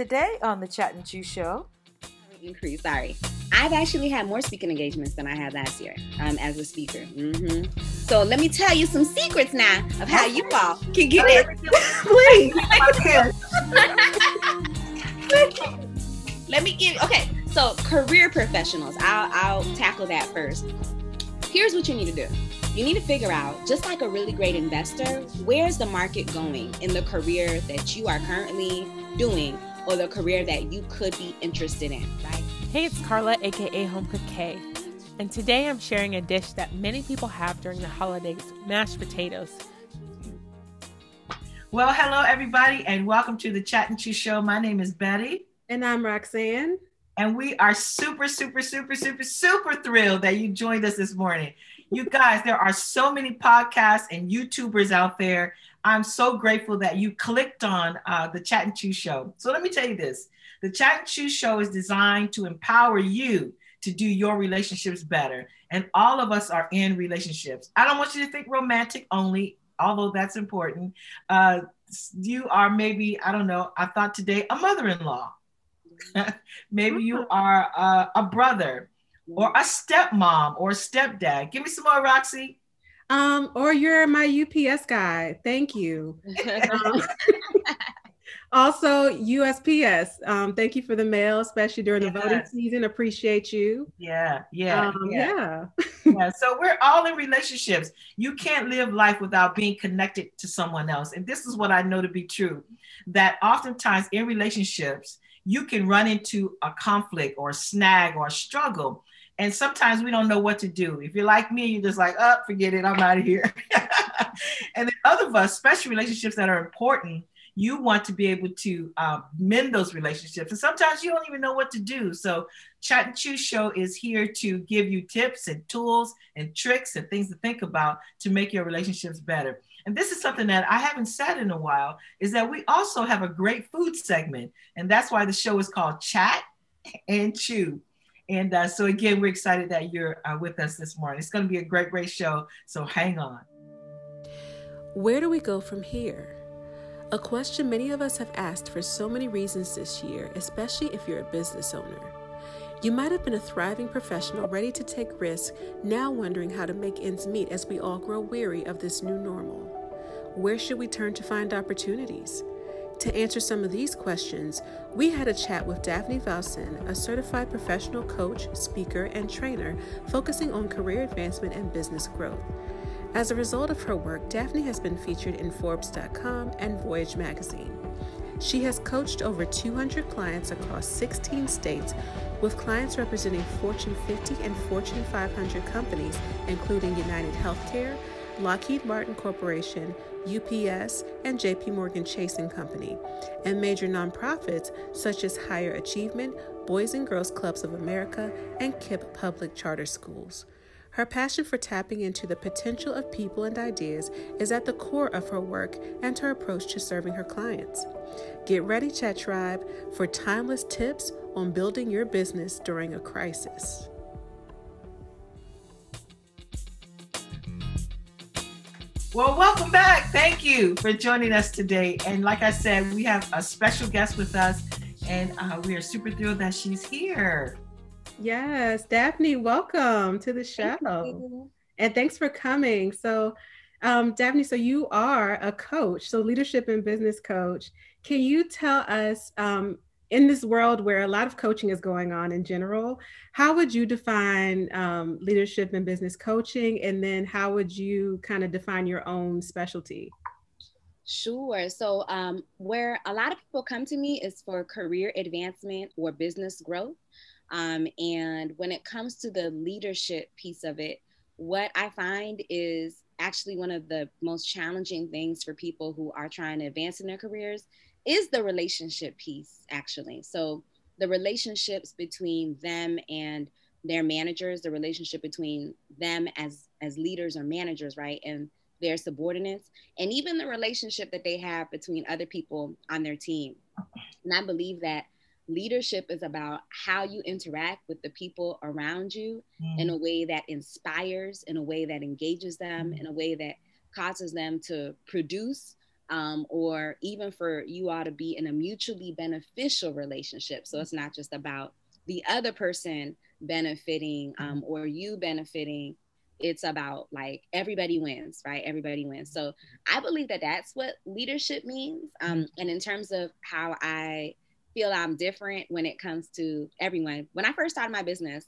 Today on the Chat and Chew Show. Increase, sorry. I've actually had more speaking engagements than I had last year um, as a speaker. Mm-hmm. So let me tell you some secrets now of how you all can get it. Please. let me give, okay. So career professionals, I'll, I'll tackle that first. Here's what you need to do you need to figure out, just like a really great investor, where's the market going in the career that you are currently doing or the career that you could be interested in, right? Hey, it's Carla, aka Home Cook K. And today I'm sharing a dish that many people have during the holidays mashed potatoes. Well, hello, everybody, and welcome to the Chat and Chew Show. My name is Betty. And I'm Roxanne. And we are super, super, super, super, super thrilled that you joined us this morning. You guys, there are so many podcasts and YouTubers out there. I'm so grateful that you clicked on uh, the Chat and Chew Show. So let me tell you this the Chat and Chew Show is designed to empower you to do your relationships better. And all of us are in relationships. I don't want you to think romantic only, although that's important. Uh, you are maybe, I don't know, I thought today a mother in law. maybe you are uh, a brother or a stepmom or a stepdad. Give me some more, Roxy. Um, or you're my UPS guy. Thank you. um, also, USPS. Um, thank you for the mail, especially during yes. the voting season. Appreciate you. Yeah, yeah, um, yeah. Yeah. yeah. So we're all in relationships. You can't live life without being connected to someone else. And this is what I know to be true that oftentimes in relationships, you can run into a conflict or a snag or a struggle and sometimes we don't know what to do. If you're like me, you're just like, oh, forget it, I'm out of here. and then other of us, especially relationships that are important, you want to be able to uh, mend those relationships. And sometimes you don't even know what to do. So, Chat and Chew Show is here to give you tips and tools and tricks and things to think about to make your relationships better. And this is something that I haven't said in a while is that we also have a great food segment. And that's why the show is called Chat and Chew. And uh, so, again, we're excited that you're uh, with us this morning. It's going to be a great, great show. So, hang on. Where do we go from here? A question many of us have asked for so many reasons this year, especially if you're a business owner. You might have been a thriving professional ready to take risks, now wondering how to make ends meet as we all grow weary of this new normal. Where should we turn to find opportunities? To answer some of these questions, we had a chat with Daphne Valcin, a certified professional coach, speaker, and trainer focusing on career advancement and business growth. As a result of her work, Daphne has been featured in Forbes.com and Voyage magazine. She has coached over 200 clients across 16 states, with clients representing Fortune 50 and Fortune 500 companies, including United Healthcare, Lockheed Martin Corporation, UPS, and JP Morgan Chase and Company, and major nonprofits such as Higher Achievement, Boys and Girls Clubs of America, and KIPP Public Charter Schools. Her passion for tapping into the potential of people and ideas is at the core of her work and her approach to serving her clients. Get ready, Chat Tribe, for timeless tips on building your business during a crisis. Well, welcome back. Thank you for joining us today. And like I said, we have a special guest with us, and uh, we are super thrilled that she's here. Yes, Daphne, welcome to the show. Thank and thanks for coming. So, um, Daphne, so you are a coach, so leadership and business coach. Can you tell us um, in this world where a lot of coaching is going on in general, how would you define um, leadership and business coaching? And then how would you kind of define your own specialty? Sure. So, um, where a lot of people come to me is for career advancement or business growth. Um, and when it comes to the leadership piece of it, what I find is actually one of the most challenging things for people who are trying to advance in their careers is the relationship piece actually so the relationships between them and their managers the relationship between them as as leaders or managers right and their subordinates and even the relationship that they have between other people on their team and i believe that leadership is about how you interact with the people around you mm. in a way that inspires in a way that engages them mm. in a way that causes them to produce um, or even for you all to be in a mutually beneficial relationship. So it's not just about the other person benefiting um, or you benefiting. It's about like everybody wins, right? Everybody wins. So I believe that that's what leadership means. Um, and in terms of how I feel I'm different when it comes to everyone, when I first started my business,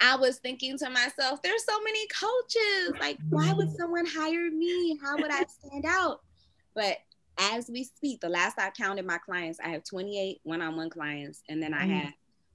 I was thinking to myself, there's so many coaches. Like, why would someone hire me? How would I stand out? But as we speak, the last I counted my clients, I have 28 one-on-one clients, and then I mm. have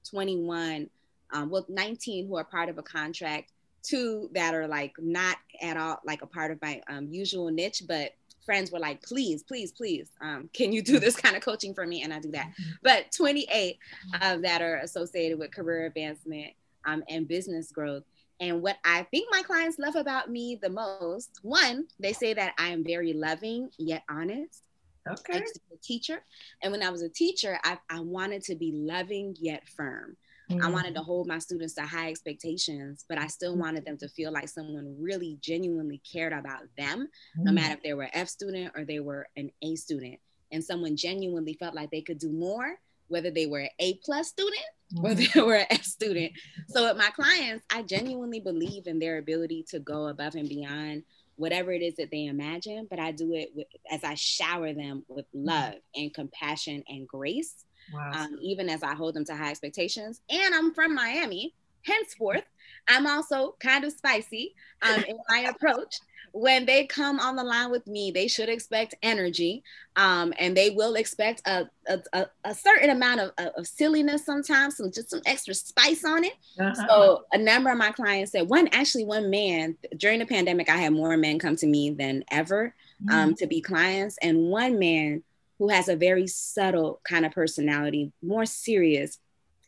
21, um, well, 19 who are part of a contract, two that are like not at all like a part of my um, usual niche, but friends were like, please, please, please, um, can you do this kind of coaching for me? And I do that. Mm-hmm. But 28 uh, that are associated with career advancement um, and business growth. And what I think my clients love about me the most, one, they say that I am very loving yet honest. Okay. I a teacher. And when I was a teacher, I, I wanted to be loving yet firm. Mm-hmm. I wanted to hold my students to high expectations, but I still wanted them to feel like someone really genuinely cared about them, mm-hmm. no matter if they were F student or they were an A student. And someone genuinely felt like they could do more, whether they were an A plus student or mm-hmm. they were an F student. So with my clients, I genuinely believe in their ability to go above and beyond whatever it is that they imagine, but I do it with, as I shower them with mm-hmm. love and compassion and grace, wow. um, even as I hold them to high expectations. And I'm from Miami, henceforth, I'm also kind of spicy um, in my approach when they come on the line with me, they should expect energy, um, and they will expect a, a, a certain amount of, of, silliness sometimes, some just some extra spice on it. Uh-huh. So a number of my clients said one actually one man during the pandemic, I had more men come to me than ever um, mm. to be clients, and one man who has a very subtle kind of personality, more serious.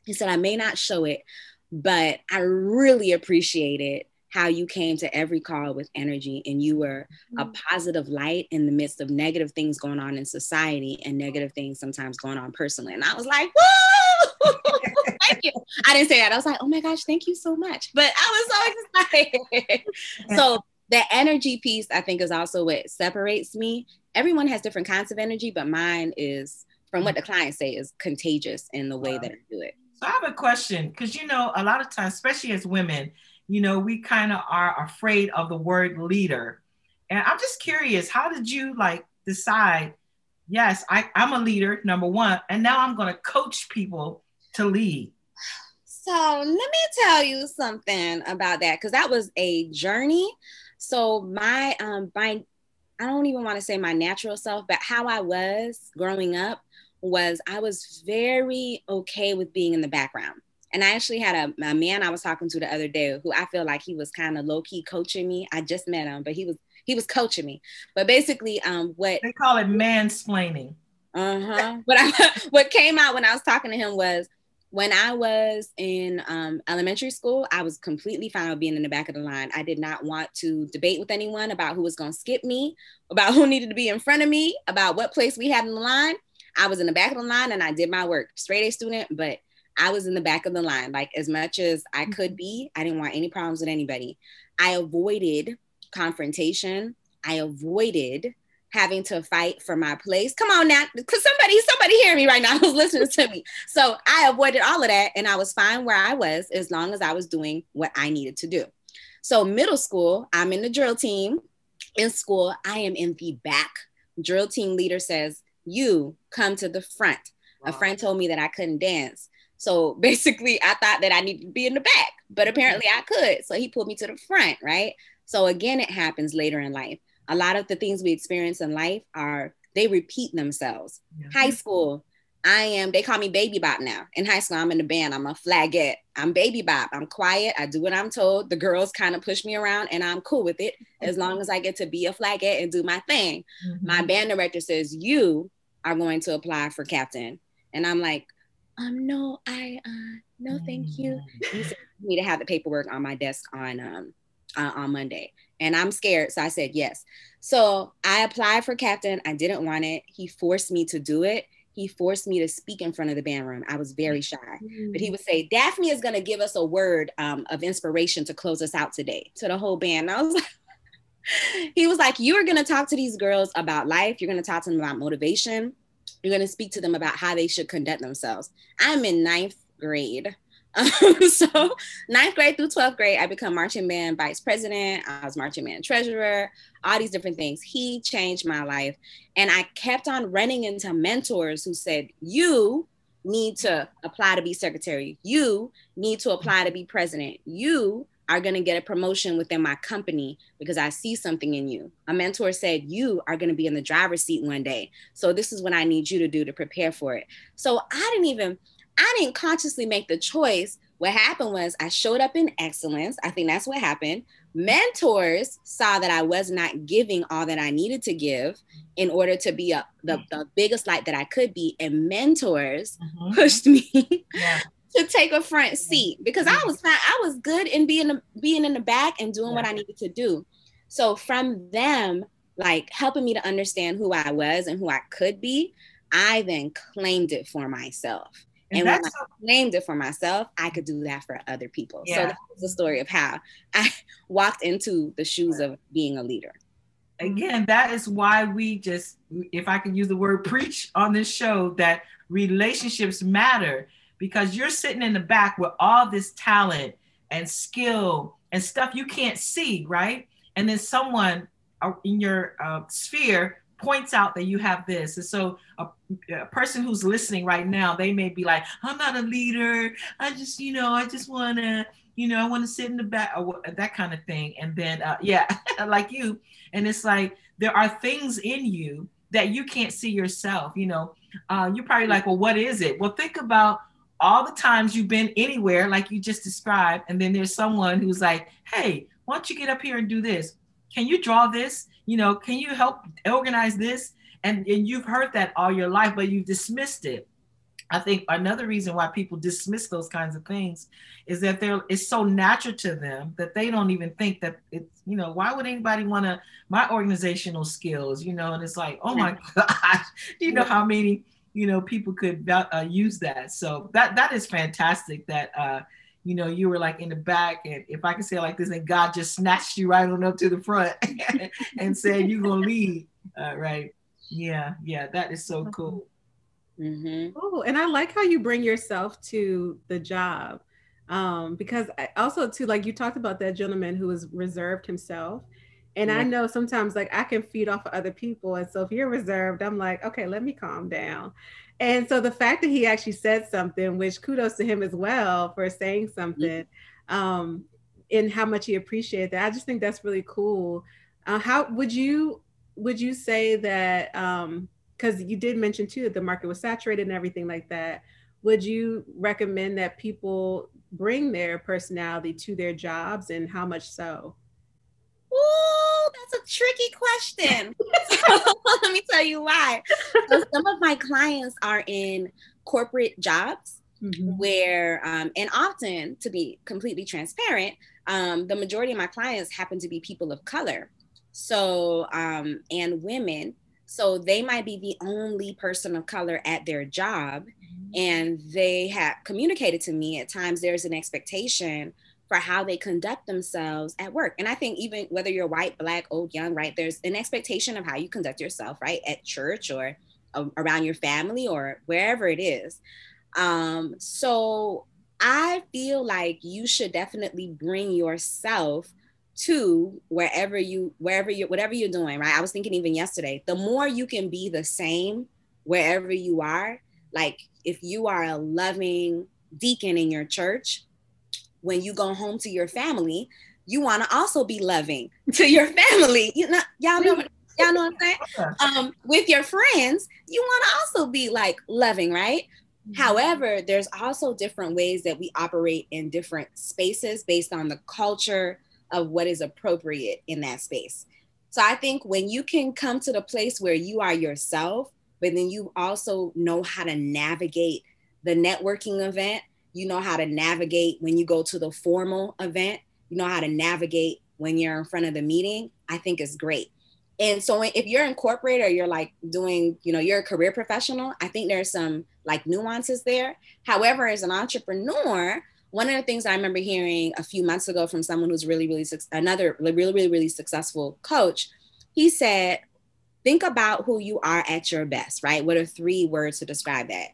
He said, I may not show it, but I really appreciate it how you came to every call with energy and you were a mm-hmm. positive light in the midst of negative things going on in society and negative things sometimes going on personally. And I was like, whoa, thank you. I didn't say that. I was like, oh my gosh, thank you so much. But I was so excited. so the energy piece, I think, is also what separates me. Everyone has different kinds of energy, but mine is, from what the clients say, is contagious in the way that I do it. So I have a question because you know, a lot of times, especially as women, you know, we kind of are afraid of the word leader. And I'm just curious, how did you like decide, yes, I, I'm a leader, number one, and now I'm going to coach people to lead? So let me tell you something about that because that was a journey. So my um my I don't even want to say my natural self, but how I was growing up was I was very okay with being in the background. And I actually had a, a man I was talking to the other day who I feel like he was kind of low key coaching me. I just met him, but he was he was coaching me. But basically, um, what they call it mansplaining. Uh huh. what I what came out when I was talking to him was when I was in um, elementary school, I was completely fine with being in the back of the line. I did not want to debate with anyone about who was going to skip me, about who needed to be in front of me, about what place we had in the line. I was in the back of the line and I did my work. Straight A student, but I was in the back of the line. Like as much as I could mm-hmm. be, I didn't want any problems with anybody. I avoided confrontation. I avoided having to fight for my place. Come on now, because somebody, somebody hear me right now who's listening to me. So I avoided all of that and I was fine where I was as long as I was doing what I needed to do. So middle school, I'm in the drill team. In school, I am in the back. Drill team leader says, you come to the front. Wow. A friend told me that I couldn't dance. So basically, I thought that I needed to be in the back, but apparently I could. So he pulled me to the front, right? So again, it happens later in life. A lot of the things we experience in life are they repeat themselves. Yeah. High school, I am, they call me baby bop now. In high school, I'm in the band, I'm a flagette. I'm baby bop. I'm quiet. I do what I'm told. The girls kind of push me around and I'm cool with it as long as I get to be a flagette and do my thing. Mm-hmm. My band director says, You are going to apply for captain. And I'm like, um, no, I, uh, no, thank you. He mm. said, me to have the paperwork on my desk on, um, uh, on Monday. And I'm scared. So I said, yes. So I applied for captain. I didn't want it. He forced me to do it. He forced me to speak in front of the band room. I was very shy, mm-hmm. but he would say, Daphne is going to give us a word um, of inspiration to close us out today to the whole band. And I was like, he was like, You are going to talk to these girls about life. You're going to talk to them about motivation. You're going to speak to them about how they should conduct themselves. I'm in ninth grade. Um, so, ninth grade through 12th grade, I become marching band vice president. I was marching band treasurer, all these different things. He changed my life. And I kept on running into mentors who said, You need to apply to be secretary. You need to apply to be president. You are going to get a promotion within my company because I see something in you. A mentor said, You are going to be in the driver's seat one day. So, this is what I need you to do to prepare for it. So, I didn't even, I didn't consciously make the choice. What happened was I showed up in excellence. I think that's what happened. Mentors saw that I was not giving all that I needed to give in order to be a, the, the biggest light that I could be. And mentors mm-hmm. pushed me yeah to take a front seat because I was mm-hmm. fine. I was good in being being in the back and doing what I needed to do. So from them, like helping me to understand who I was and who I could be, I then claimed it for myself. And, and when I claimed it for myself, I could do that for other people. Yeah. So that was the story of how I walked into the shoes of being a leader. Again, that is why we just, if I can use the word preach on this show, that relationships matter because you're sitting in the back with all this talent and skill and stuff you can't see, right? And then someone uh, in your uh, sphere points out that you have this. And so a, a, person who's listening right now, they may be like, I'm not a leader. I just, you know, I just want to, you know, I want to sit in the back or that kind of thing. And then, uh, yeah, like you. And it's like, there are things in you that you can't see yourself. You know, uh, you're probably like, well, what is it? Well, think about all the times you've been anywhere, like you just described, and then there's someone who's like, hey, why don't you get up here and do this? Can you draw this? You know, can you help organize this? And, and you've heard that all your life, but you've dismissed it. I think another reason why people dismiss those kinds of things is that they're it's so natural to them that they don't even think that it's you know why would anybody want to my organizational skills you know and it's like oh my gosh do you know how many you know people could uh, use that. So that that is fantastic that uh you know you were like in the back and if i can say it like this and god just snatched you right on up to the front and said you're gonna lead. Uh, right. Yeah yeah that is so cool. Mm-hmm. oh and i like how you bring yourself to the job um because I also too like you talked about that gentleman who was reserved himself and yeah. I know sometimes like I can feed off of other people. And so if you're reserved, I'm like, okay, let me calm down. And so the fact that he actually said something, which kudos to him as well for saying something, um, and how much he appreciated that. I just think that's really cool. Uh, how would you would you say that um because you did mention too that the market was saturated and everything like that would you recommend that people bring their personality to their jobs and how much so Ooh, that's a tricky question. let me tell you why. So some of my clients are in corporate jobs mm-hmm. where, um, and often to be completely transparent, um, the majority of my clients happen to be people of color. So, um, and women. So they might be the only person of color at their job. Mm-hmm. And they have communicated to me at times there's an expectation for how they conduct themselves at work. And I think even whether you're white, black, old, young, right, there's an expectation of how you conduct yourself, right, at church or uh, around your family or wherever it is. Um, so I feel like you should definitely bring yourself to wherever you wherever you whatever you're doing right i was thinking even yesterday the more you can be the same wherever you are like if you are a loving deacon in your church when you go home to your family, you want to also be loving to your family. You know, y'all know y'all know what I'm saying? Um, with your friends, you want to also be like loving, right? Mm-hmm. However, there's also different ways that we operate in different spaces based on the culture of what is appropriate in that space. So I think when you can come to the place where you are yourself, but then you also know how to navigate the networking event you know how to navigate when you go to the formal event, you know how to navigate when you're in front of the meeting, I think is great. And so if you're in corporate or you're like doing, you know, you're a career professional, I think there's some like nuances there. However, as an entrepreneur, one of the things I remember hearing a few months ago from someone who's really, really, another really, really, really successful coach, he said, think about who you are at your best, right? What are three words to describe that?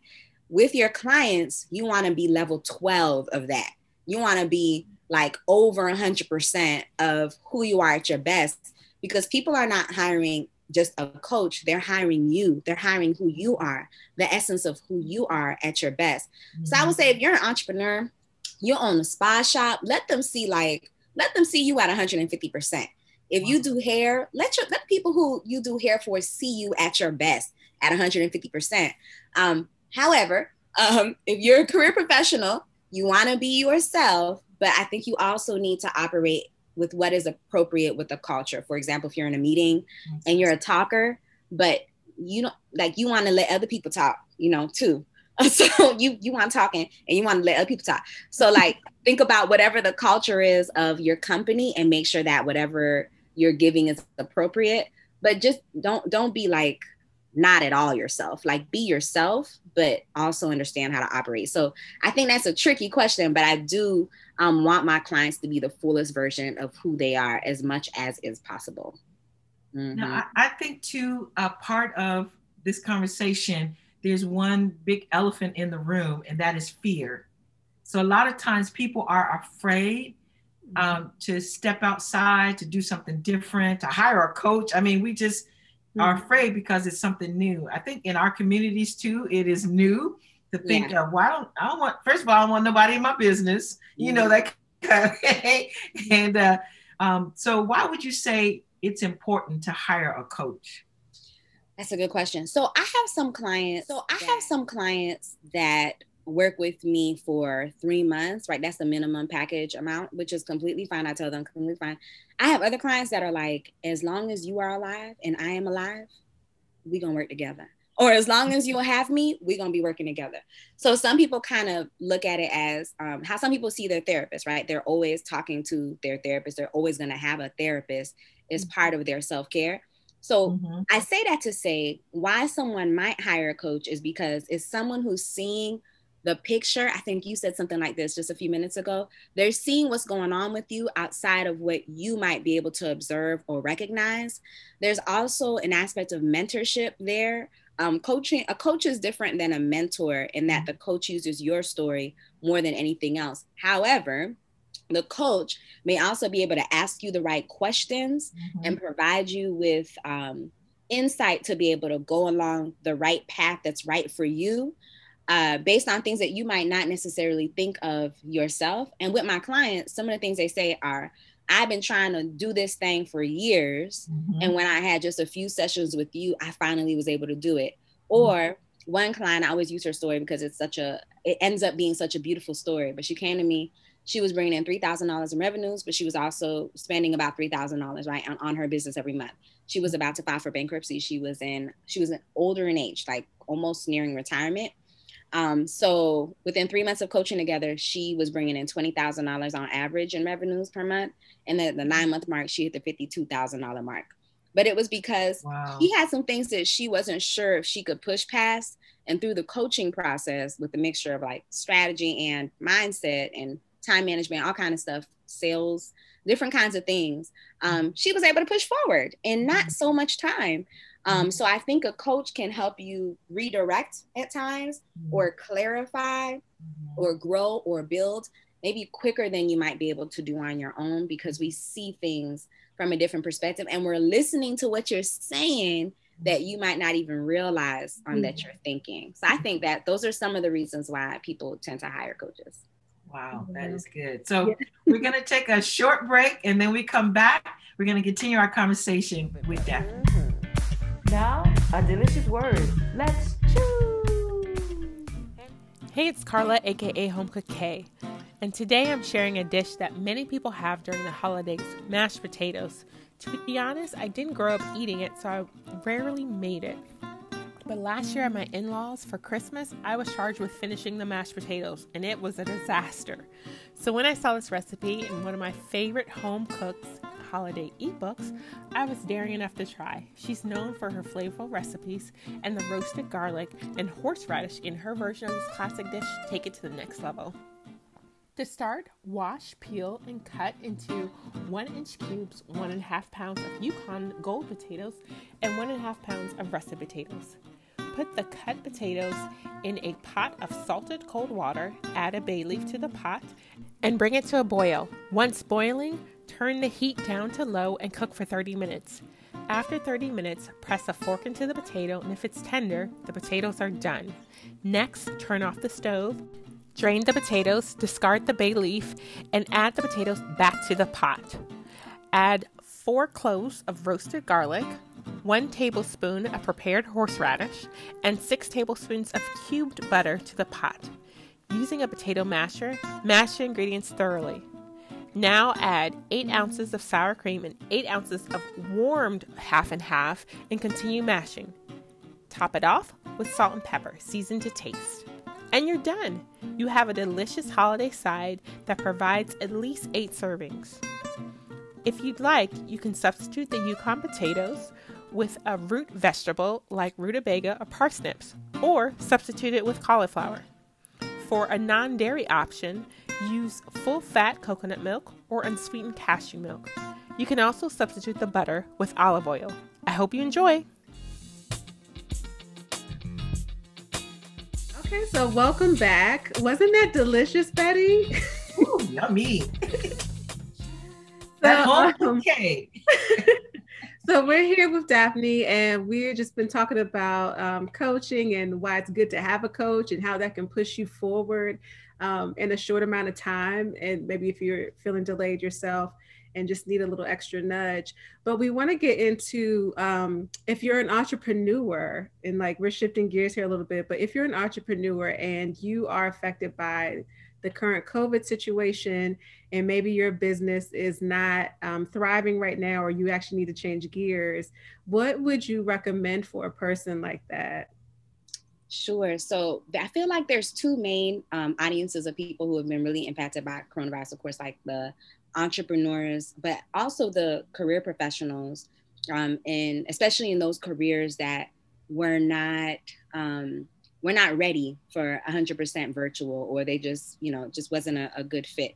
With your clients, you want to be level 12 of that. You want to be like over 100% of who you are at your best because people are not hiring just a coach, they're hiring you. They're hiring who you are, the essence of who you are at your best. Mm-hmm. So I would say if you're an entrepreneur, you own a spa shop, let them see like, let them see you at 150%. If you do hair, let your let people who you do hair for see you at your best at 150%. Um, however, um, if you're a career professional, you want to be yourself, but I think you also need to operate with what is appropriate with the culture. For example, if you're in a meeting and you're a talker, but you don't like you want to let other people talk, you know, too. So you you want talking and you want to let other people talk. So like think about whatever the culture is of your company and make sure that whatever you're giving is appropriate. But just don't don't be like not at all yourself. Like be yourself, but also understand how to operate. So I think that's a tricky question, but I do um, want my clients to be the fullest version of who they are as much as is possible. Mm-hmm. Now, I, I, think too, a part of this conversation, there's one big elephant in the room, and that is fear. So a lot of times people are afraid um, to step outside, to do something different, to hire a coach. I mean, we just mm-hmm. are afraid because it's something new. I think in our communities too, it is new to think yeah. of why well, don't I don't want first of all I don't want nobody in my business, you know that kind of, and uh, um, so why would you say it's important to hire a coach? That's a good question. So I have some clients. So I have some clients that work with me for three months, right? That's the minimum package amount, which is completely fine. I tell them completely fine. I have other clients that are like, as long as you are alive and I am alive, we gonna work together or as long as you'll have me, we're gonna be working together. So some people kind of look at it as um, how some people see their therapist, right? They're always talking to their therapist. They're always gonna have a therapist as mm-hmm. part of their self care. So mm-hmm. I say that to say why someone might hire a coach is because it's someone who's seeing the picture. I think you said something like this just a few minutes ago. They're seeing what's going on with you outside of what you might be able to observe or recognize. There's also an aspect of mentorship there um, coaching a coach is different than a mentor in that the coach uses your story more than anything else however the coach may also be able to ask you the right questions mm-hmm. and provide you with um, insight to be able to go along the right path that's right for you uh, based on things that you might not necessarily think of yourself and with my clients some of the things they say are I've been trying to do this thing for years. Mm-hmm. And when I had just a few sessions with you, I finally was able to do it. Mm-hmm. Or one client, I always use her story because it's such a, it ends up being such a beautiful story. But she came to me, she was bringing in $3,000 in revenues, but she was also spending about $3,000, right, on, on her business every month. She was about to file for bankruptcy. She was in, she was older in age, like almost nearing retirement. Um, so within three months of coaching together, she was bringing in $20,000 on average in revenues per month. And then the nine month mark, she hit the $52,000 mark. But it was because wow. he had some things that she wasn't sure if she could push past. And through the coaching process with the mixture of like strategy and mindset and time management, all kind of stuff, sales, different kinds of things, um, she was able to push forward in not mm-hmm. so much time. Um, mm-hmm. so I think a coach can help you redirect at times mm-hmm. or clarify or grow or build maybe quicker than you might be able to do on your own because we see things from a different perspective and we're listening to what you're saying that you might not even realize on um, that you're thinking. So I think that those are some of the reasons why people tend to hire coaches. Wow, that is good. So we're going to take a short break and then we come back. We're going to continue our conversation with Daphne. Now, a delicious word. Let's chew. Hey, it's Carla, aka Home Cook K. And today I'm sharing a dish that many people have during the holidays mashed potatoes. To be honest, I didn't grow up eating it, so I rarely made it. But last year at my in laws for Christmas, I was charged with finishing the mashed potatoes, and it was a disaster. So when I saw this recipe in one of my favorite home cooks holiday ebooks, I was daring enough to try. She's known for her flavorful recipes, and the roasted garlic and horseradish in her version of this classic dish take it to the next level. To start, wash, peel, and cut into one inch cubes, one and a half pounds of Yukon gold potatoes, and one and a half pounds of russet potatoes. Put the cut potatoes in a pot of salted cold water, add a bay leaf to the pot, and bring it to a boil. Once boiling, turn the heat down to low and cook for 30 minutes. After 30 minutes, press a fork into the potato, and if it's tender, the potatoes are done. Next, turn off the stove, drain the potatoes, discard the bay leaf, and add the potatoes back to the pot. Add four cloves of roasted garlic, one tablespoon of prepared horseradish, and six tablespoons of cubed butter to the pot. Using a potato masher, mash the ingredients thoroughly. Now add 8 ounces of sour cream and 8 ounces of warmed half and half and continue mashing. Top it off with salt and pepper, seasoned to taste. And you're done! You have a delicious holiday side that provides at least 8 servings. If you'd like, you can substitute the Yukon potatoes with a root vegetable like rutabaga or parsnips, or substitute it with cauliflower. For a non dairy option, use full fat coconut milk or unsweetened cashew milk. You can also substitute the butter with olive oil. I hope you enjoy! Okay, so welcome back. Wasn't that delicious, Betty? Ooh, yummy. that home um, cake. So we're here with Daphne, and we've just been talking about um, coaching and why it's good to have a coach and how that can push you forward um, in a short amount of time. And maybe if you're feeling delayed yourself and just need a little extra nudge. But we want to get into um, if you're an entrepreneur, and like we're shifting gears here a little bit, but if you're an entrepreneur and you are affected by the current COVID situation, and maybe your business is not um, thriving right now, or you actually need to change gears, what would you recommend for a person like that? Sure. So I feel like there's two main um, audiences of people who have been really impacted by coronavirus. Of course, like the entrepreneurs, but also the career professionals, um, and especially in those careers that were not um, we're not ready for 100% virtual or they just you know just wasn't a, a good fit.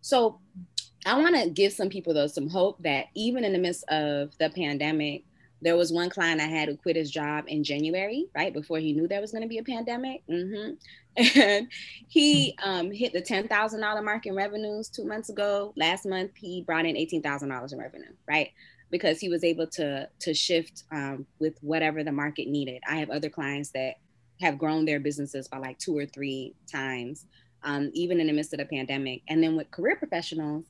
So i want to give some people though some hope that even in the midst of the pandemic there was one client i had who quit his job in january right before he knew there was going to be a pandemic. Mm-hmm. and he um, hit the $10000 mark in revenues two months ago. Last month he brought in $18000 in revenue right because he was able to to shift um, with whatever the market needed. I have other clients that have grown their businesses by like two or three times, um, even in the midst of the pandemic. And then with career professionals,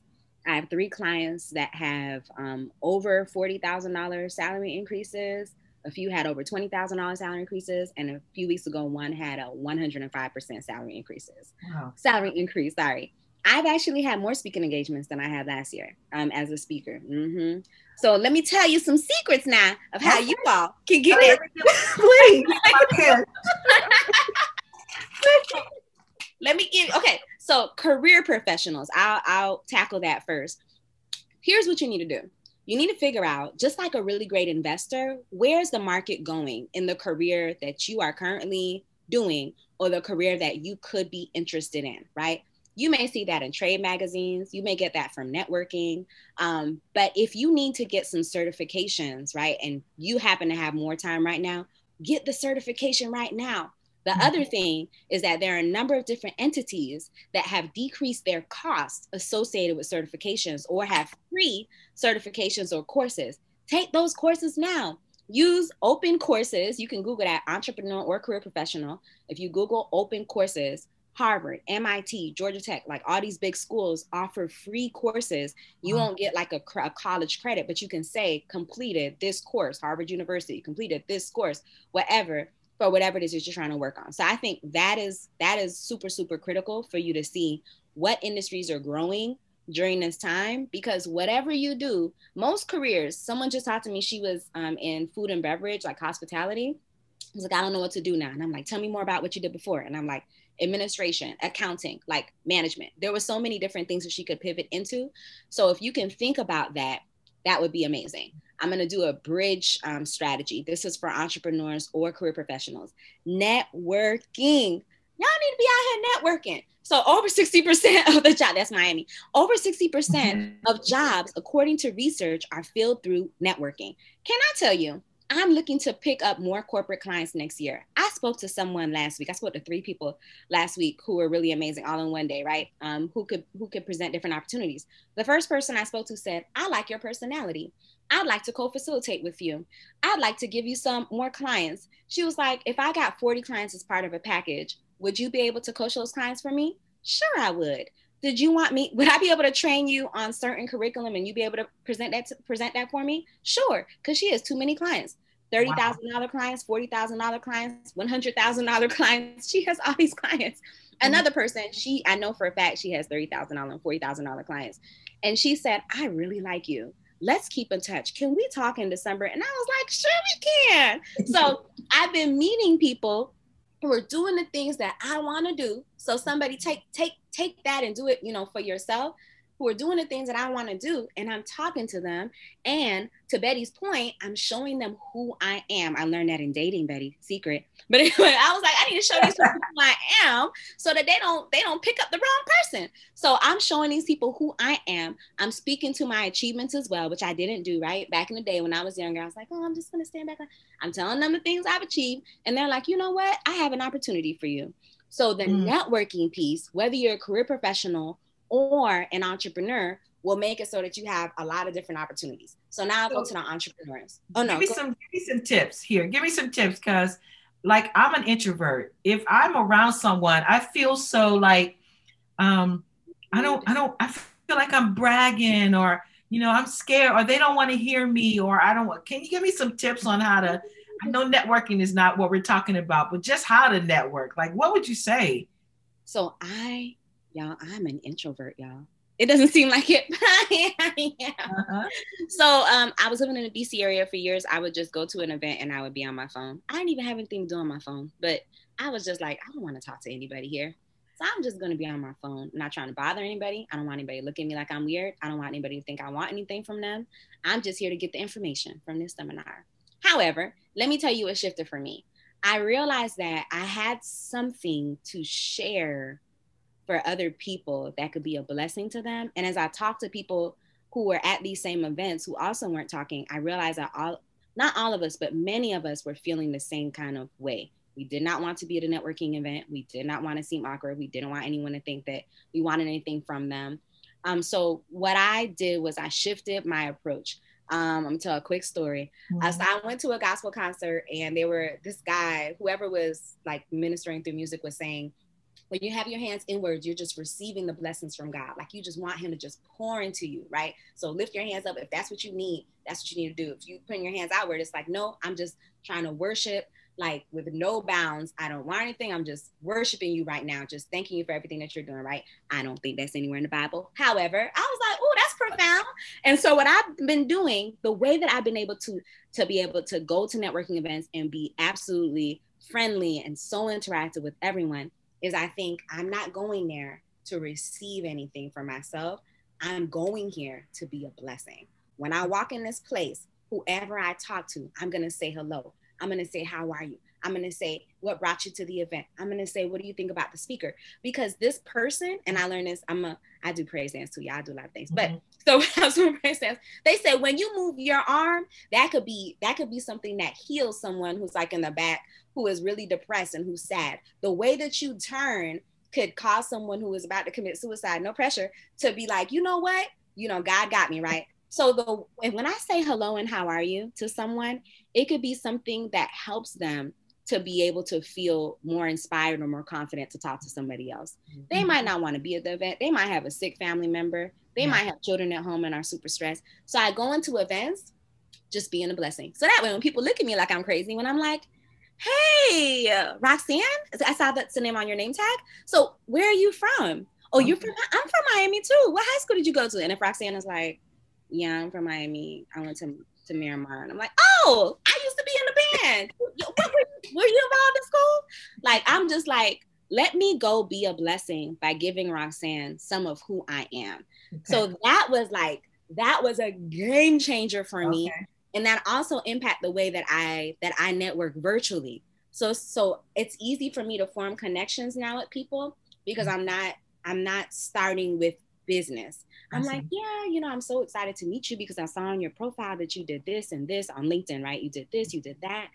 I have three clients that have um, over $40,000 salary increases. A few had over $20,000 salary increases. And a few weeks ago, one had a 105% salary increases. Wow. Salary increase, sorry. I've actually had more speaking engagements than I had last year um, as a speaker. Mm-hmm. So let me tell you some secrets now of how you all can get it. Please. let me give okay. So career professionals, I'll I'll tackle that first. Here's what you need to do. You need to figure out, just like a really great investor, where's the market going in the career that you are currently doing or the career that you could be interested in, right? You may see that in trade magazines. You may get that from networking. Um, but if you need to get some certifications, right, and you happen to have more time right now, get the certification right now. The mm-hmm. other thing is that there are a number of different entities that have decreased their costs associated with certifications or have free certifications or courses. Take those courses now. Use open courses. You can Google that entrepreneur or career professional. If you Google open courses, Harvard, MIT, Georgia Tech, like all these big schools offer free courses. You wow. won't get like a, a, college credit, but you can say completed this course, Harvard University, completed this course, whatever, for whatever it is that you're trying to work on. So I think that is that is super, super critical for you to see what industries are growing during this time because whatever you do, most careers, someone just talked to me, she was um, in food and beverage, like hospitality. I was like, I don't know what to do now. And I'm like, tell me more about what you did before. And I'm like, administration, accounting, like management. There were so many different things that she could pivot into. So if you can think about that, that would be amazing. I'm going to do a bridge um, strategy. This is for entrepreneurs or career professionals. Networking. y'all need to be out here networking. So over 60% of the job, that's Miami, over 60% mm-hmm. of jobs, according to research, are filled through networking. Can I tell you, I'm looking to pick up more corporate clients next year. I spoke to someone last week. I spoke to three people last week who were really amazing all in one day, right? Um, who could who could present different opportunities. The first person I spoke to said, "I like your personality. I'd like to co-facilitate with you. I'd like to give you some more clients." She was like, "If I got 40 clients as part of a package, would you be able to coach those clients for me?" Sure, I would. Did you want me? Would I be able to train you on certain curriculum and you be able to present that to, present that for me? Sure, because she has too many clients. Thirty thousand dollar clients, forty thousand dollar clients, one hundred thousand dollar clients. She has all these clients. Mm-hmm. Another person, she I know for a fact she has thirty thousand dollar and forty thousand dollar clients, and she said, "I really like you. Let's keep in touch. Can we talk in December?" And I was like, "Sure, we can." so I've been meeting people who are doing the things that I want to do. So somebody take take take that and do it, you know, for yourself who are doing the things that I want to do, and I'm talking to them. And to Betty's point, I'm showing them who I am. I learned that in dating, Betty, secret. But anyway, I was like, I need to show these people who I am so that they don't they don't pick up the wrong person. So I'm showing these people who I am. I'm speaking to my achievements as well, which I didn't do right back in the day when I was younger. I was like, oh, I'm just gonna stand back. I'm telling them the things I've achieved, and they're like, you know what? I have an opportunity for you. So the mm. networking piece, whether you're a career professional or an entrepreneur will make it so that you have a lot of different opportunities. So now I'll go to the entrepreneurs. Oh no, give me some give me some tips here. Give me some tips because like I'm an introvert. If I'm around someone, I feel so like um I don't I don't I feel like I'm bragging or you know I'm scared or they don't want to hear me or I don't want can you give me some tips on how to I know networking is not what we're talking about, but just how to network. Like what would you say? So I y'all, I'm an introvert, y'all. It doesn't seem like it, yeah. uh-huh. So um, I was living in the DC area for years. I would just go to an event and I would be on my phone. I didn't even have anything to do on my phone, but I was just like, I don't want to talk to anybody here. So I'm just gonna be on my phone, not trying to bother anybody. I don't want anybody to look at me like I'm weird. I don't want anybody to think I want anything from them. I'm just here to get the information from this seminar. However, let me tell you what shifted for me. I realized that I had something to share for other people that could be a blessing to them. And as I talked to people who were at these same events who also weren't talking, I realized that all, not all of us, but many of us were feeling the same kind of way. We did not want to be at a networking event. We did not want to seem awkward. We didn't want anyone to think that we wanted anything from them. Um, so what I did was I shifted my approach. Um, I'm gonna tell a quick story. Mm-hmm. Uh, so I went to a gospel concert and they were this guy, whoever was like ministering through music, was saying, when you have your hands inwards, you're just receiving the blessings from God. Like you just want Him to just pour into you, right? So lift your hands up. If that's what you need, that's what you need to do. If you put your hands outward, it's like, no, I'm just trying to worship like with no bounds. I don't want anything. I'm just worshiping you right now, just thanking you for everything that you're doing, right? I don't think that's anywhere in the Bible. However, I was like, profound. And so what I've been doing, the way that I've been able to to be able to go to networking events and be absolutely friendly and so interactive with everyone is I think I'm not going there to receive anything for myself. I'm going here to be a blessing. When I walk in this place, whoever I talk to, I'm going to say hello. I'm going to say, How are you? I'm going to say, What brought you to the event? I'm going to say, What do you think about the speaker? Because this person, and I learned this, I'm a, I do praise dance too. Yeah, I do a lot of things. Mm-hmm. But so doing praise dance. They say when you move your arm, that could be that could be something that heals someone who's like in the back who is really depressed and who's sad. The way that you turn could cause someone who is about to commit suicide, no pressure, to be like, you know what? You know, God got me, right? So the when I say hello and how are you to someone, it could be something that helps them to be able to feel more inspired or more confident to talk to somebody else. Mm-hmm. They might not want to be at the event. They might have a sick family member. They yeah. might have children at home and are super stressed. So I go into events just being a blessing. So that way when people look at me like I'm crazy, when I'm like, hey, Roxanne, I saw that's the name on your name tag. So where are you from? Oh, you're from, I'm from Miami too. What high school did you go to? And if Roxanne is like, yeah, I'm from Miami. I went to, to Miramar. And I'm like, oh, I used to be in the band. what, were, were you involved in school? Like, I'm just like, let me go be a blessing by giving Roxanne some of who I am. Okay. So that was like, that was a game changer for okay. me and that also impact the way that I that I network virtually. So so it's easy for me to form connections now with people because mm-hmm. I'm not I'm not starting with business. I'm like, yeah, you know, I'm so excited to meet you because I saw on your profile that you did this and this on LinkedIn, right? You did this, you did that.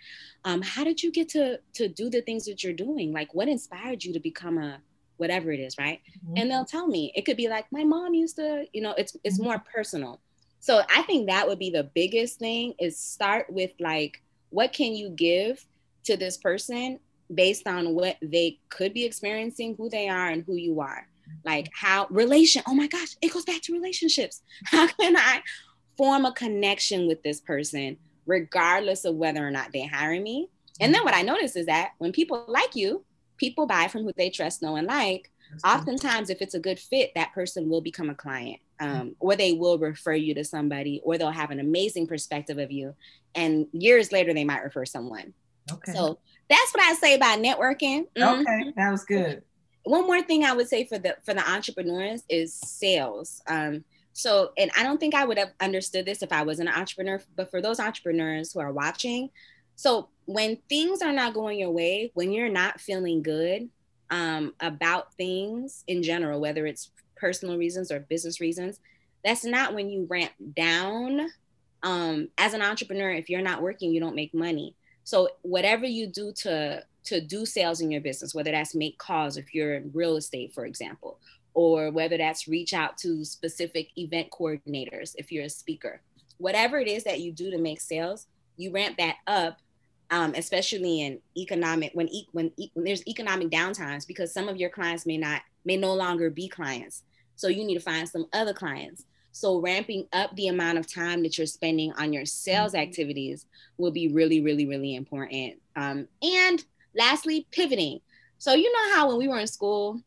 Um, how did you get to to do the things that you're doing? Like, what inspired you to become a whatever it is, right? Mm-hmm. And they'll tell me. It could be like, my mom used to, you know, it's it's mm-hmm. more personal. So I think that would be the biggest thing is start with like, what can you give to this person based on what they could be experiencing, who they are, and who you are. Like how relation, oh my gosh, it goes back to relationships. How can I form a connection with this person, regardless of whether or not they hire me? And then what I notice is that when people like you, people buy from who they trust, know, and like. Oftentimes, if it's a good fit, that person will become a client, um, or they will refer you to somebody, or they'll have an amazing perspective of you. And years later, they might refer someone. Okay. So that's what I say about networking. Mm-hmm. Okay, that was good. One more thing I would say for the for the entrepreneurs is sales. Um, so, and I don't think I would have understood this if I was an entrepreneur, but for those entrepreneurs who are watching, so when things are not going your way, when you're not feeling good um, about things in general, whether it's personal reasons or business reasons, that's not when you ramp down. Um, as an entrepreneur, if you're not working, you don't make money. So whatever you do to to do sales in your business, whether that's make calls if you're in real estate, for example, or whether that's reach out to specific event coordinators if you're a speaker, whatever it is that you do to make sales, you ramp that up, um, especially in economic when e- when, e- when there's economic downtimes because some of your clients may not may no longer be clients. So you need to find some other clients. So ramping up the amount of time that you're spending on your sales mm-hmm. activities will be really, really, really important. Um, and lastly, pivoting. So you know how when we were in school,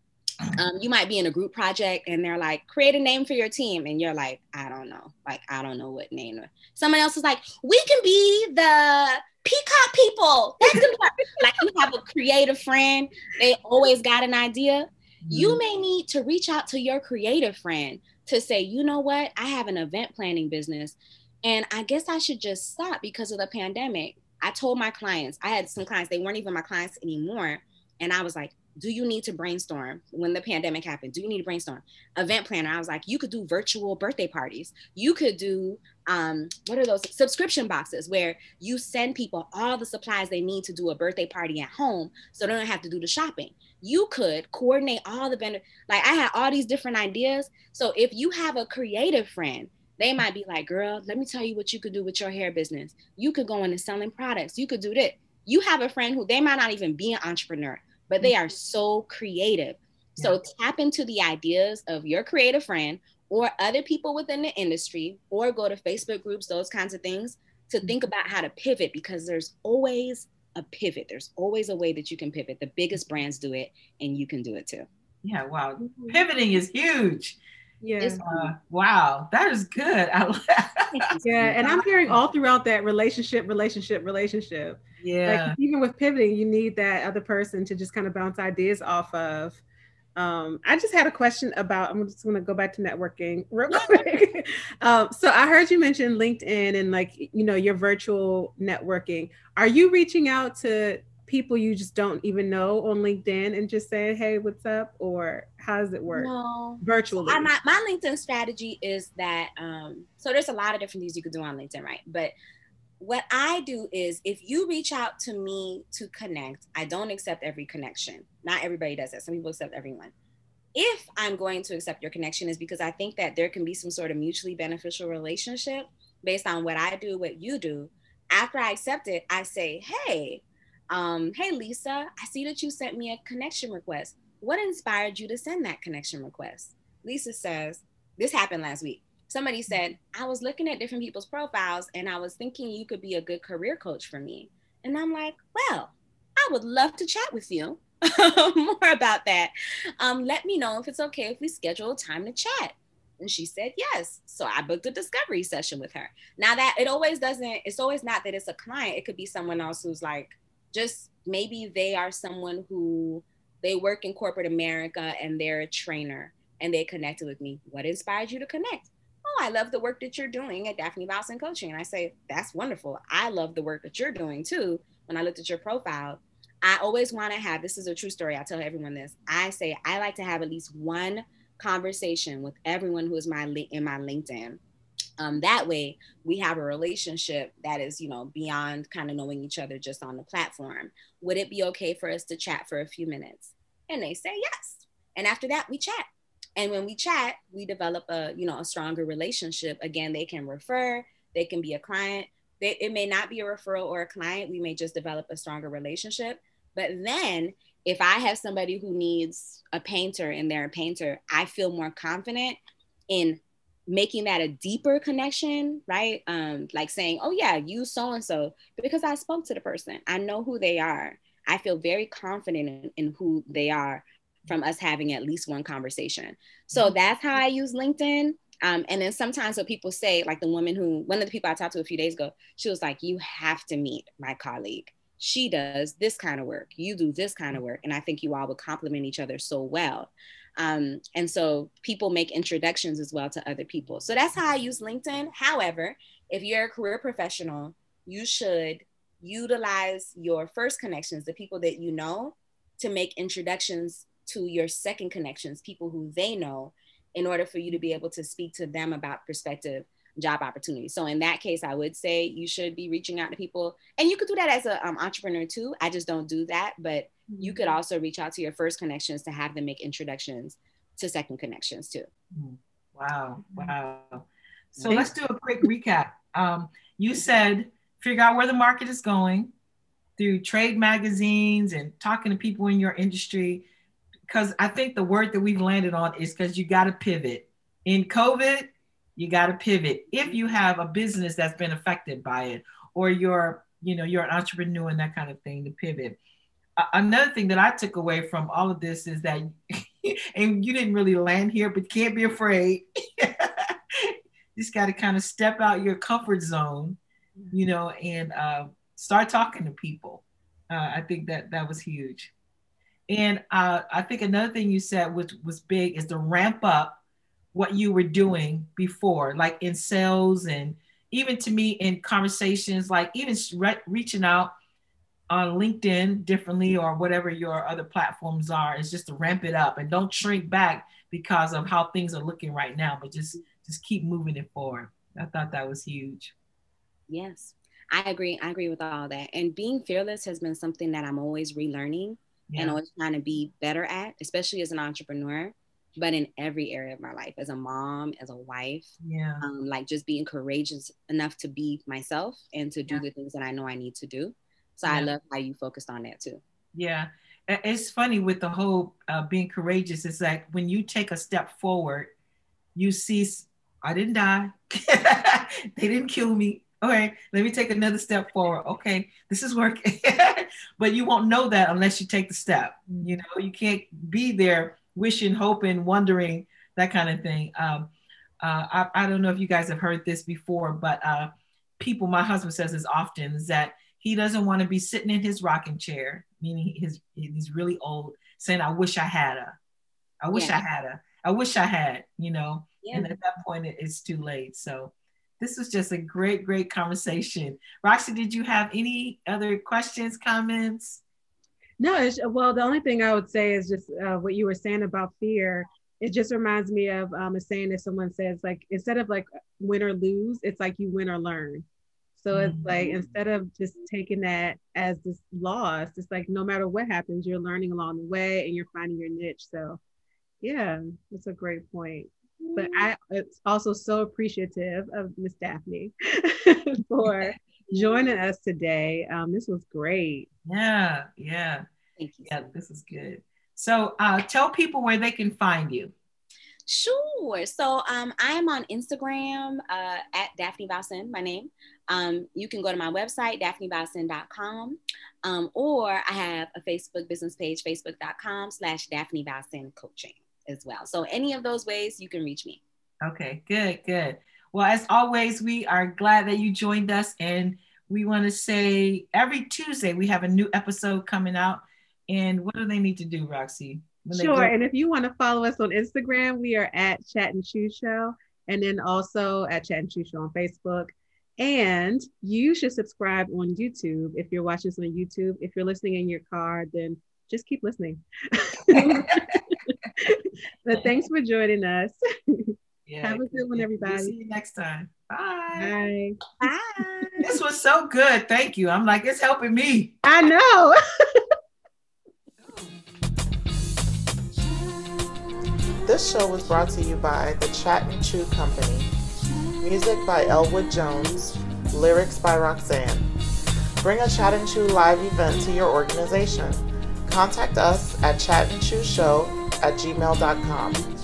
um, you might be in a group project and they're like, create a name for your team. And you're like, I don't know. Like, I don't know what name. Someone else is like, we can be the peacock people. That's like you have a creative friend. They always got an idea. You mm-hmm. may need to reach out to your creative friend to say, you know what, I have an event planning business and I guess I should just stop because of the pandemic. I told my clients, I had some clients, they weren't even my clients anymore. And I was like, do you need to brainstorm when the pandemic happened? Do you need to brainstorm? Event planner, I was like, you could do virtual birthday parties. You could do, um, what are those subscription boxes where you send people all the supplies they need to do a birthday party at home so they don't have to do the shopping you could coordinate all the vendors. Like I had all these different ideas. So if you have a creative friend, they might be like, girl, let me tell you what you could do with your hair business. You could go into selling products. You could do that. You have a friend who they might not even be an entrepreneur, but they are so creative. So yeah. tap into the ideas of your creative friend or other people within the industry, or go to Facebook groups, those kinds of things to think about how to pivot because there's always a pivot. There's always a way that you can pivot. The biggest brands do it, and you can do it too. Yeah, wow. Mm-hmm. Pivoting is huge. Yeah. Uh, wow, that is good. yeah, and I'm hearing all throughout that relationship, relationship, relationship. Yeah. Like even with pivoting, you need that other person to just kind of bounce ideas off of. Um, I just had a question about. I'm just going to go back to networking real quick. um, so I heard you mention LinkedIn and like you know your virtual networking. Are you reaching out to people you just don't even know on LinkedIn and just saying, "Hey, what's up?" Or how does it work? No, virtually. So my, my LinkedIn strategy is that um, so there's a lot of different things you could do on LinkedIn, right? But what I do is if you reach out to me to connect, I don't accept every connection. Not everybody does that. Some people accept everyone. If I'm going to accept your connection is because I think that there can be some sort of mutually beneficial relationship based on what I do, what you do. After I accept it, I say, hey, um, hey Lisa, I see that you sent me a connection request. What inspired you to send that connection request? Lisa says, this happened last week somebody said, I was looking at different people's profiles and I was thinking you could be a good career coach for me. And I'm like, well, I would love to chat with you more about that. Um, let me know if it's okay if we schedule a time to chat. And she said yes. So I booked a discovery session with her. Now that it always doesn't, it's always not that it's a client. It could be someone else who's like, just maybe they are someone who they work in corporate America and they're a trainer and they connected with me. What inspired you to connect? oh, I love the work that you're doing at Daphne Valcin Coaching. And I say, that's wonderful. I love the work that you're doing too. When I looked at your profile, I always want to have this is a true story. I tell everyone this. I say I like to have at least one conversation with everyone who is my in my LinkedIn. Um, that way, we have a relationship that is, you know, beyond kind of knowing each other just on the platform. Would it be okay for us to chat for a few minutes? And they say yes. And after that, we chat. And when we chat, we develop a, you know, a stronger relationship. Again, they can refer, they can be a client. They, it may not be a referral or a client. We may just develop a stronger relationship. But then if I have somebody who needs a painter and they're a painter, I feel more confident in making that a deeper connection, right? Um, like saying, oh, yeah, you so and so, because I spoke to the person, I know who they are. I feel very confident in, in who they are from us having at least one conversation. So mm-hmm. that's how I use LinkedIn. Um, and then sometimes what people say, like the woman who, one of the people I talked to a few days ago, she was like, you have to meet my colleague. She does this kind of work. You do this kind of work. And I think you all would complement each other so well. Um, and so people make introductions as well to other people. So that's how I use LinkedIn. However, if you're a career professional, you should utilize your first connections, the people that you know, to make introductions to your second connections, people who they know, in order for you to be able to speak to them about prospective job opportunities. So in that case, I would say you should be reaching out to people, and you could do that as an um, entrepreneur too. I just don't do that, but you could mm-hmm. also reach out to your first connections to have them make introductions to second connections too. Mm-hmm. Wow, wow. So let's do a quick recap. Um, you said figure out where the market is going through trade magazines and talking to people in your industry. Because I think the word that we've landed on is because you got to pivot. In COVID, you got to pivot if you have a business that's been affected by it or you're you know you're an entrepreneur and that kind of thing to pivot another thing that i took away from all of this is that and you didn't really land here but can't be afraid. You just got to kind of step out your comfort zone you know and uh, start talking to people. Uh, i think that that was huge. And uh, i think another thing you said which was big is to ramp up what you were doing before, like in sales and even to me in conversations, like even re- reaching out on LinkedIn differently or whatever your other platforms are, is just to ramp it up and don't shrink back because of how things are looking right now, but just just keep moving it forward. I thought that was huge. Yes, I agree. I agree with all that. And being fearless has been something that I'm always relearning yeah. and always trying to be better at, especially as an entrepreneur but in every area of my life as a mom as a wife yeah um, like just being courageous enough to be myself and to do yeah. the things that i know i need to do so yeah. i love how you focused on that too. Yeah. It's funny with the whole uh, being courageous it's like when you take a step forward you see i didn't die. They didn't kill me. Okay let me take another step forward. Okay this is working. But you won't know that unless you take the step. You know you can't be there wishing, hoping, wondering, that kind of thing. Um, uh, I, I, don't know if you guys have heard this before, but uh, people, my husband says this often, is that he doesn't want to be sitting in his rocking chair, meaning his he's really old, saying, "I wish I had a, I wish yeah. I had a, I wish I had," you know. Yeah. And at that point, it, it's too late. So this was just a great, great conversation. Roxy, did you have any other questions, comments? No, it's, well, the only thing I would say is just uh, what you were saying about fear. It just reminds me of um, a saying that someone says, like, instead of like win or lose, it's like you win or learn. So it's mm-hmm. like instead of just taking that as this loss, it's like no matter what happens, you're learning along the way and you're finding your niche. So, yeah, that's a great point. But I it's also so appreciative of Miss Daphne for joining us today. Um, this was great. Yeah, yeah. Thank you. Yeah, this is good. So uh, tell people where they can find you. Sure. So um, I am on Instagram uh, at Daphne Valcin, my name. Um, you can go to my website, daphnevalcin.com, um, or I have a Facebook business page, facebook.com slash Daphne Valcin Coaching as well. So any of those ways you can reach me. Okay, good, good. Well, as always, we are glad that you joined us. And we want to say every Tuesday we have a new episode coming out. And what do they need to do, Roxy? Sure. And if you want to follow us on Instagram, we are at Chat and Chew Show. And then also at Chat and Chew Show on Facebook. And you should subscribe on YouTube if you're watching this on YouTube. If you're listening in your car, then just keep listening. but thanks for joining us. Yeah, Have a good one, everybody. see you next time. Bye. Bye. Bye. This was so good. Thank you. I'm like, it's helping me. I know. this show was brought to you by the Chat and Chew Company. Music by Elwood Jones. Lyrics by Roxanne. Bring a Chat and Chew live event to your organization. Contact us at chatandchewshow at gmail.com.